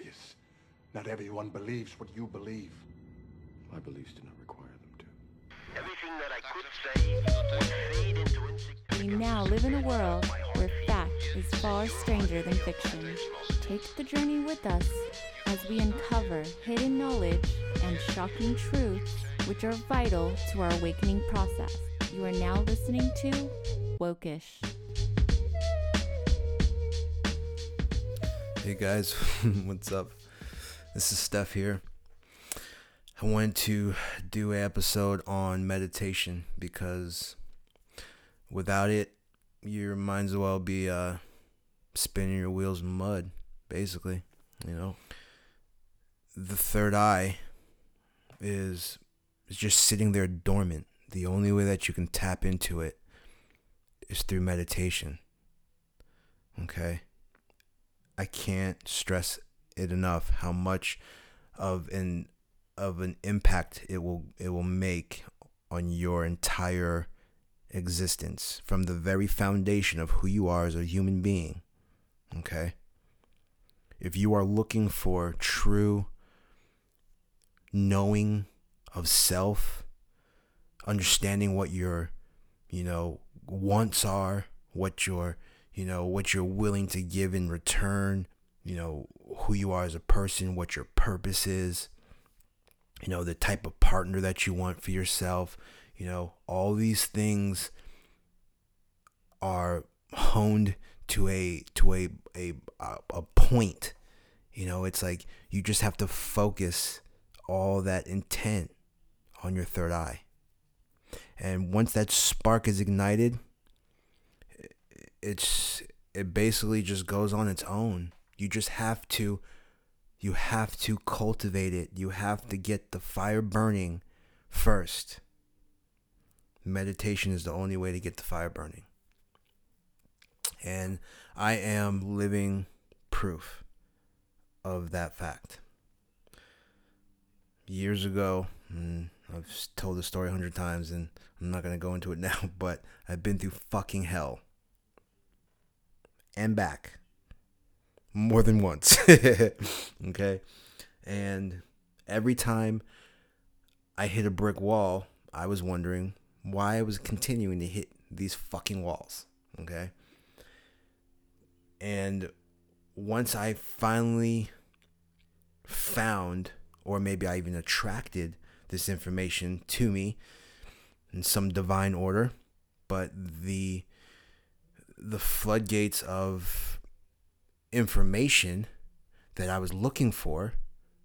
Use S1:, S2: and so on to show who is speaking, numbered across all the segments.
S1: obvious. Not everyone believes what you believe.
S2: My beliefs do not require them to.
S3: Everything that I could say would fade into insignificance.
S4: We now live in a world where fact is far stranger than fiction. Take the journey with us as we uncover hidden knowledge and shocking truths which are vital to our awakening process. You are now listening to Wokish.
S5: Hey guys, what's up? This is Steph here. I wanted to do an episode on meditation because without it, you might as well be uh, spinning your wheels in mud, basically. You know, the third eye is is just sitting there dormant. The only way that you can tap into it is through meditation. Okay. I can't stress it enough how much of an of an impact it will it will make on your entire existence from the very foundation of who you are as a human being. Okay? If you are looking for true knowing of self, understanding what your, you know, wants are, what your you know, what you're willing to give in return, you know, who you are as a person, what your purpose is, you know, the type of partner that you want for yourself, you know, all these things are honed to a to a a a point. You know, it's like you just have to focus all that intent on your third eye. And once that spark is ignited, it's it basically just goes on its own. You just have to you have to cultivate it. You have to get the fire burning first. Meditation is the only way to get the fire burning. And I am living proof of that fact. Years ago, mm, I've told the story a hundred times and I'm not going to go into it now, but I've been through fucking hell and back more than once. okay? And every time I hit a brick wall, I was wondering why I was continuing to hit these fucking walls. Okay? And once I finally found, or maybe I even attracted this information to me in some divine order, but the the floodgates of information that I was looking for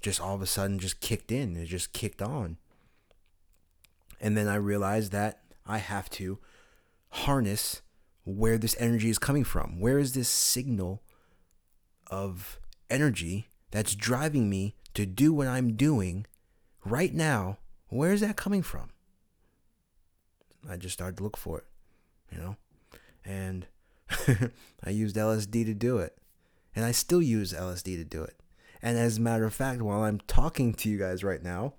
S5: just all of a sudden just kicked in. It just kicked on. And then I realized that I have to harness where this energy is coming from. Where is this signal of energy that's driving me to do what I'm doing right now? Where is that coming from? I just started to look for it, you know? And I used LSD to do it. And I still use LSD to do it. And as a matter of fact, while I'm talking to you guys right now,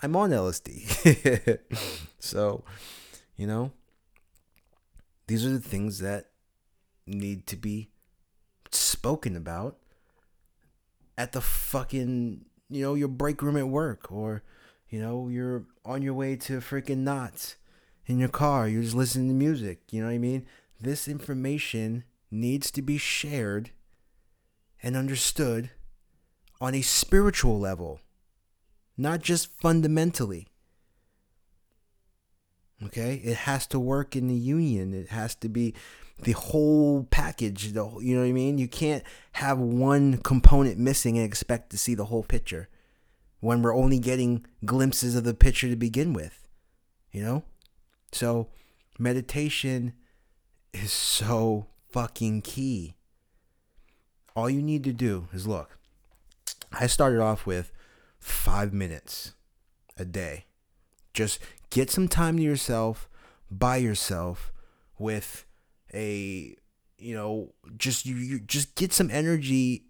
S5: I'm on LSD. so, you know, these are the things that need to be spoken about at the fucking, you know, your break room at work or, you know, you're on your way to freaking knots in your car. You're just listening to music. You know what I mean? This information needs to be shared and understood on a spiritual level, not just fundamentally. Okay? It has to work in the union. It has to be the whole package. The, you know what I mean? You can't have one component missing and expect to see the whole picture when we're only getting glimpses of the picture to begin with. You know? So, meditation is so fucking key. All you need to do is look. I started off with five minutes a day. Just get some time to yourself, by yourself, with a, you know, just you, you just get some energy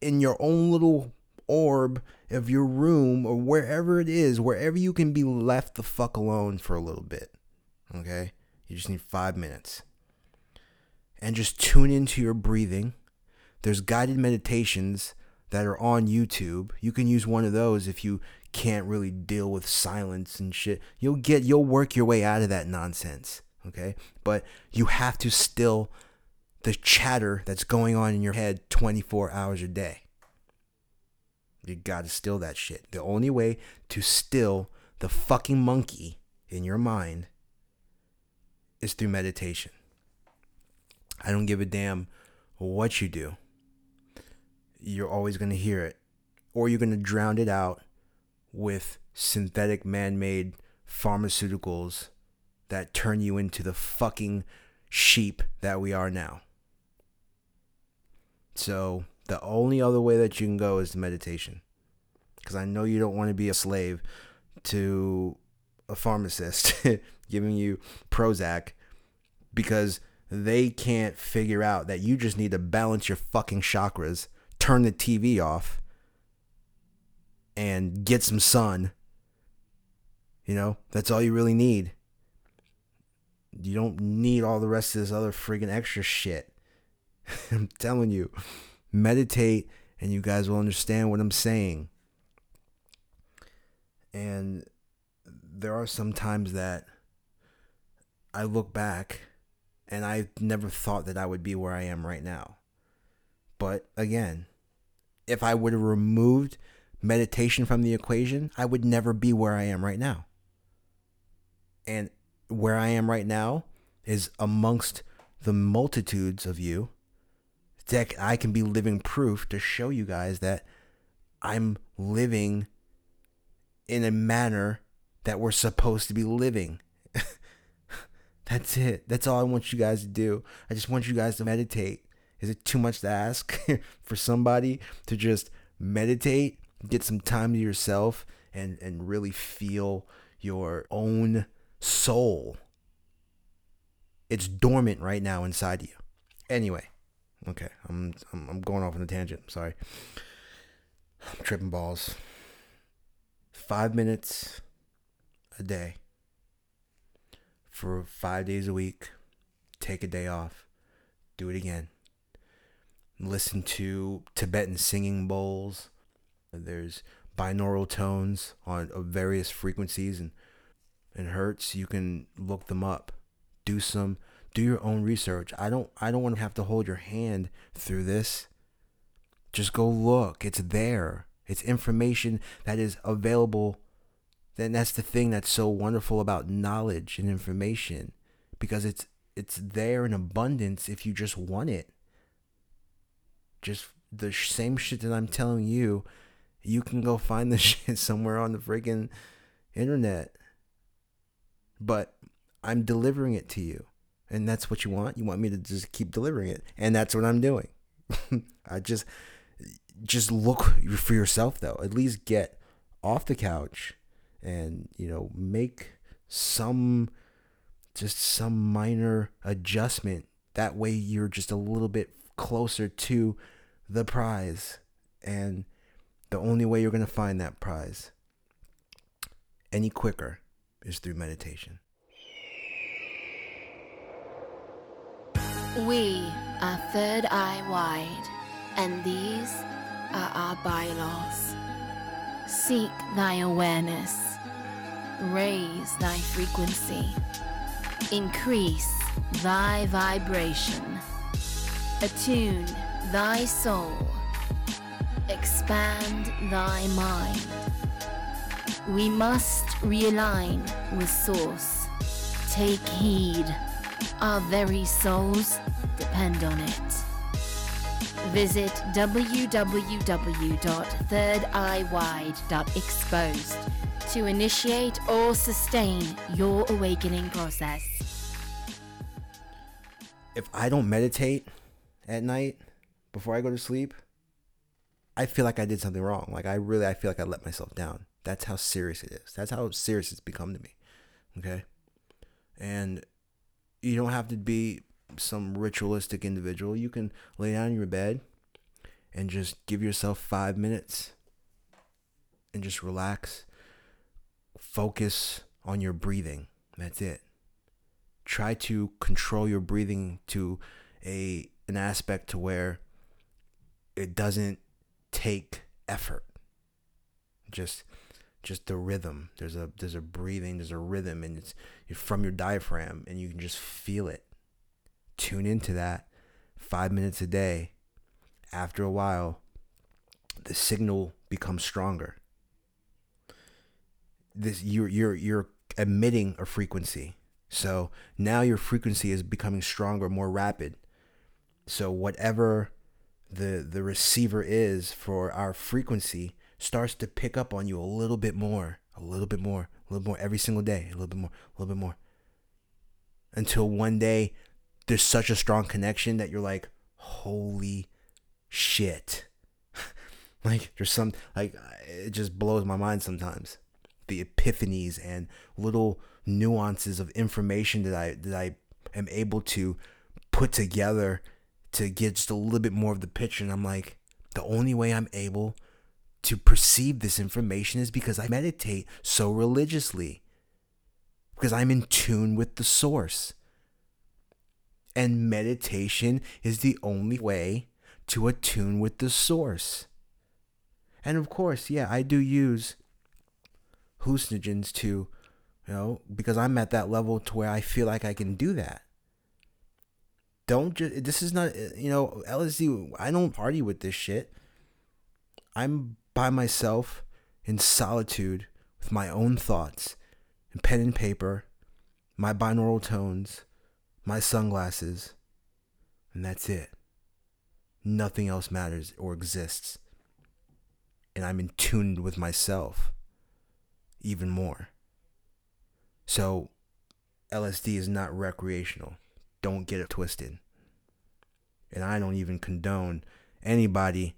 S5: in your own little orb of your room or wherever it is, wherever you can be left the fuck alone for a little bit. Okay? You just need five minutes and just tune into your breathing. There's guided meditations that are on YouTube. You can use one of those if you can't really deal with silence and shit. You'll get you'll work your way out of that nonsense, okay? But you have to still the chatter that's going on in your head 24 hours a day. You got to still that shit. The only way to still the fucking monkey in your mind is through meditation. I don't give a damn what you do. You're always going to hear it. Or you're going to drown it out with synthetic man made pharmaceuticals that turn you into the fucking sheep that we are now. So, the only other way that you can go is meditation. Because I know you don't want to be a slave to a pharmacist giving you Prozac because they can't figure out that you just need to balance your fucking chakras, turn the TV off, and get some sun. You know, that's all you really need. You don't need all the rest of this other friggin' extra shit. I'm telling you, meditate and you guys will understand what I'm saying. And there are some times that I look back and I never thought that I would be where I am right now. But again, if I would have removed meditation from the equation, I would never be where I am right now. And where I am right now is amongst the multitudes of you that I can be living proof to show you guys that I'm living in a manner that we're supposed to be living. That's it. That's all I want you guys to do. I just want you guys to meditate. Is it too much to ask for somebody to just meditate, get some time to yourself, and, and really feel your own soul? It's dormant right now inside you. Anyway, okay, I'm, I'm, I'm going off on a tangent. Sorry. I'm tripping balls. Five minutes a day for five days a week. Take a day off. Do it again. Listen to Tibetan singing bowls. There's binaural tones on various frequencies and and hertz. You can look them up. Do some do your own research. I don't I don't want to have to hold your hand through this. Just go look. It's there. It's information that is available then that's the thing that's so wonderful about knowledge and information because it's it's there in abundance if you just want it. Just the same shit that i'm telling you you can go find the shit somewhere on the freaking internet. But i'm delivering it to you and that's what you want? You want me to just keep delivering it? And that's what i'm doing. I just just look for yourself though. At least get off the couch and you know make some just some minor adjustment that way you're just a little bit closer to the prize and the only way you're going to find that prize any quicker is through meditation
S6: We are Third Eye Wide, and these are our bylaws. Seek thy awareness, raise thy frequency, increase thy vibration, attune thy soul, expand thy mind. We must realign with Source. Take heed, our very souls depend on it. Visit www.thirdeyewide.exposed to initiate or sustain your awakening process.
S5: if i don't meditate at night before i go to sleep i feel like i did something wrong. Like i really i feel like i let myself down. That's how serious it is. That's how serious it's become to me. Okay? And you don't have to be some ritualistic individual you can lay down in your bed and just give yourself five minutes and just relax focus on your breathing that's it try to control your breathing to a an aspect to where it doesn't take effort. Just just the rhythm. There's a there's a breathing, there's a rhythm and it's from your diaphragm and you can just feel it. Tune into that 5 minutes a day. After a while, the signal becomes stronger. This you're you're you're emitting a frequency. So now your frequency is becoming stronger, more rapid. So whatever the the receiver is for our frequency starts to pick up on you a little bit more, a little bit more, a little more every single day, a little bit more, a little bit more. Until one day there's such a strong connection that you're like, holy shit. like there's some like it just blows my mind sometimes. The epiphanies and little nuances of information that I that I am able to put together to get just a little bit more of the picture and I'm like the only way I'm able to perceive this information is because I meditate so religiously. Because I'm in tune with the source. And meditation is the only way to attune with the source. And of course, yeah, I do use hallucinogens to, you know, because I'm at that level to where I feel like I can do that. Don't just, this is not, you know, LSD, I don't party with this shit. I'm by myself in solitude with my own thoughts and pen and paper, my binaural tones, my sunglasses, and that's it. Nothing else matters or exists. And I'm in tune with myself even more. So, LSD is not recreational. Don't get it twisted. And I don't even condone anybody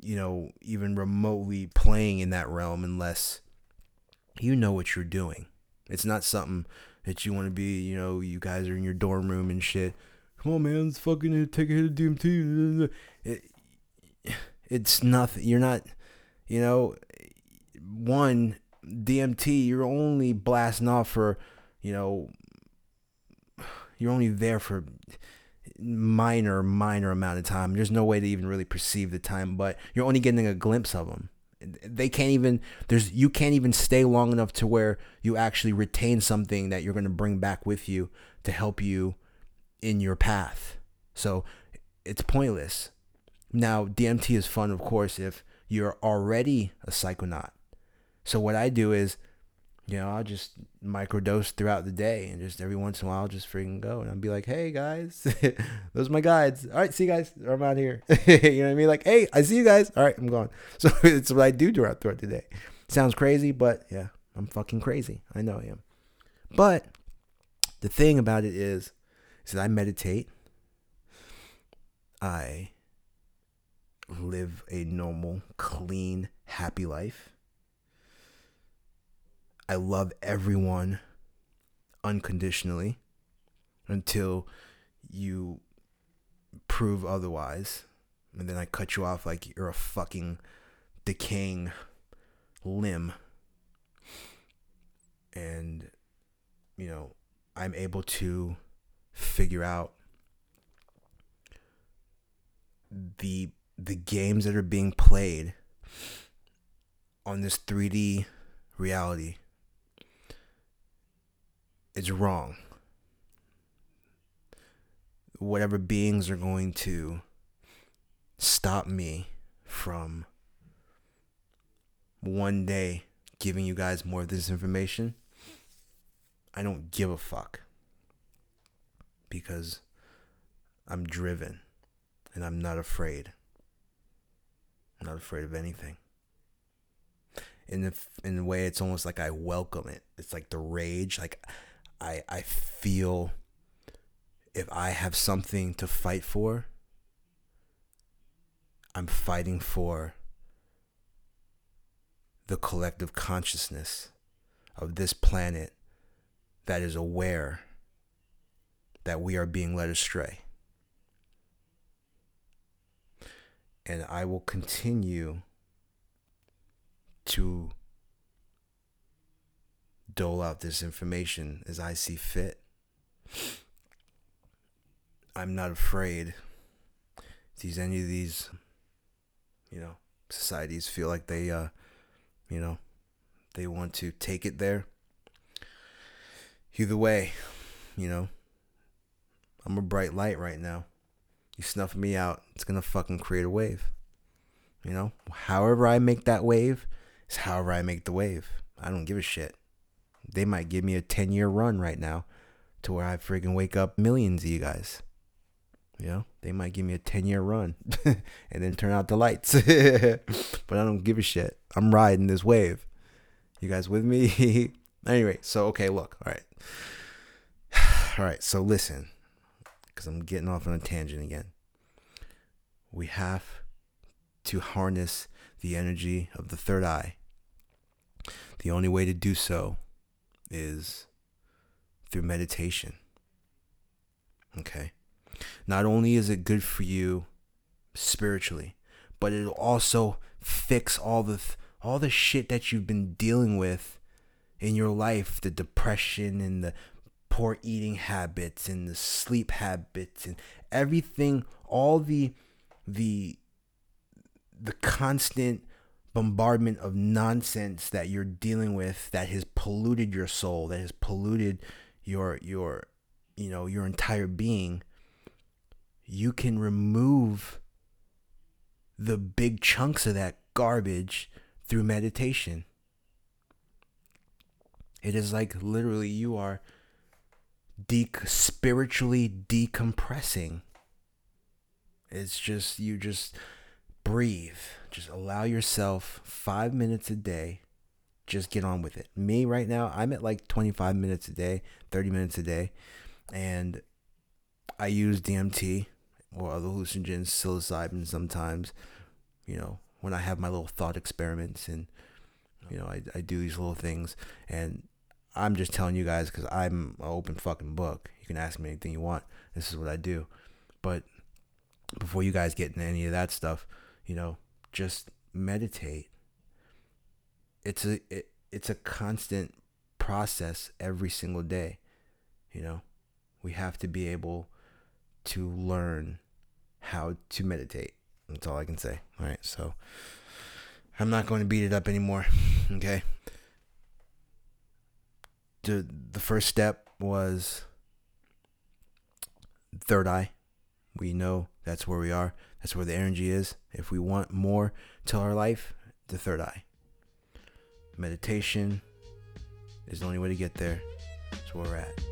S5: you know, even remotely playing in that realm unless you know what you're doing. It's not something that you want to be, you know, you guys are in your dorm room and shit. Come on, man, let's fucking uh, take a hit of DMT. It, it's nothing. You're not, you know, one, DMT, you're only blasting off for, you know, you're only there for minor, minor amount of time. There's no way to even really perceive the time, but you're only getting a glimpse of them. They can't even there's you can't even stay long enough to where you actually retain something that you're going to bring back with you to help you in your path. So it's pointless. Now, DMT is fun, of course, if you're already a psychonaut. So what I do is you know, I'll just microdose throughout the day and just every once in a while I'll just freaking go and I'll be like, hey guys, those are my guides. All right, see you guys. I'm out here. you know what I mean? Like, hey, I see you guys. All right, I'm gone. So it's what I do throughout, throughout the day. Sounds crazy, but yeah, I'm fucking crazy. I know I am. But the thing about it is, is that I meditate. I live a normal, clean, happy life. I love everyone unconditionally until you prove otherwise. And then I cut you off like you're a fucking decaying limb. And, you know, I'm able to figure out the the games that are being played on this 3D reality it's wrong. Whatever beings are going to stop me from one day giving you guys more of this information, I don't give a fuck. Because I'm driven and I'm not afraid. I'm not afraid of anything in the in a way it's almost like I welcome it. It's like the rage. Like I I feel if I have something to fight for, I'm fighting for the collective consciousness of this planet that is aware that we are being led astray. And I will continue to dole out this information as I see fit. I'm not afraid these any of these, you know, societies feel like they, uh, you know, they want to take it there. Either way, you know, I'm a bright light right now. You snuff me out, it's gonna fucking create a wave. You know, however I make that wave is however I make the wave. I don't give a shit. They might give me a 10 year run right now to where I friggin' wake up millions of you guys. You know, they might give me a 10 year run and then turn out the lights. but I don't give a shit. I'm riding this wave. You guys with me? anyway, so, okay, look. All right. All right, so listen, because I'm getting off on a tangent again. We have to harness the energy of the third eye. The only way to do so is through meditation. Okay. Not only is it good for you spiritually, but it'll also fix all the th- all the shit that you've been dealing with in your life, the depression and the poor eating habits and the sleep habits and everything, all the the the constant bombardment of nonsense that you're dealing with that has polluted your soul, that has polluted your your you know, your entire being, you can remove the big chunks of that garbage through meditation. It is like literally you are de- spiritually decompressing. It's just, you just breathe. Just allow yourself five minutes a day. Just get on with it. Me right now, I'm at like 25 minutes a day, 30 minutes a day. And I use DMT or other hallucinogens, psilocybin sometimes, you know, when I have my little thought experiments and, you know, I, I do these little things. And I'm just telling you guys because I'm an open fucking book. You can ask me anything you want. This is what I do. But before you guys get into any of that stuff, you know, just meditate. It's a it, it's a constant process every single day. You know, we have to be able to learn how to meditate. That's all I can say. All right, so I'm not going to beat it up anymore. Okay. The the first step was third eye. We know that's where we are. That's where the energy is. If we want more to our life, the third eye. Meditation is the only way to get there. That's where we're at.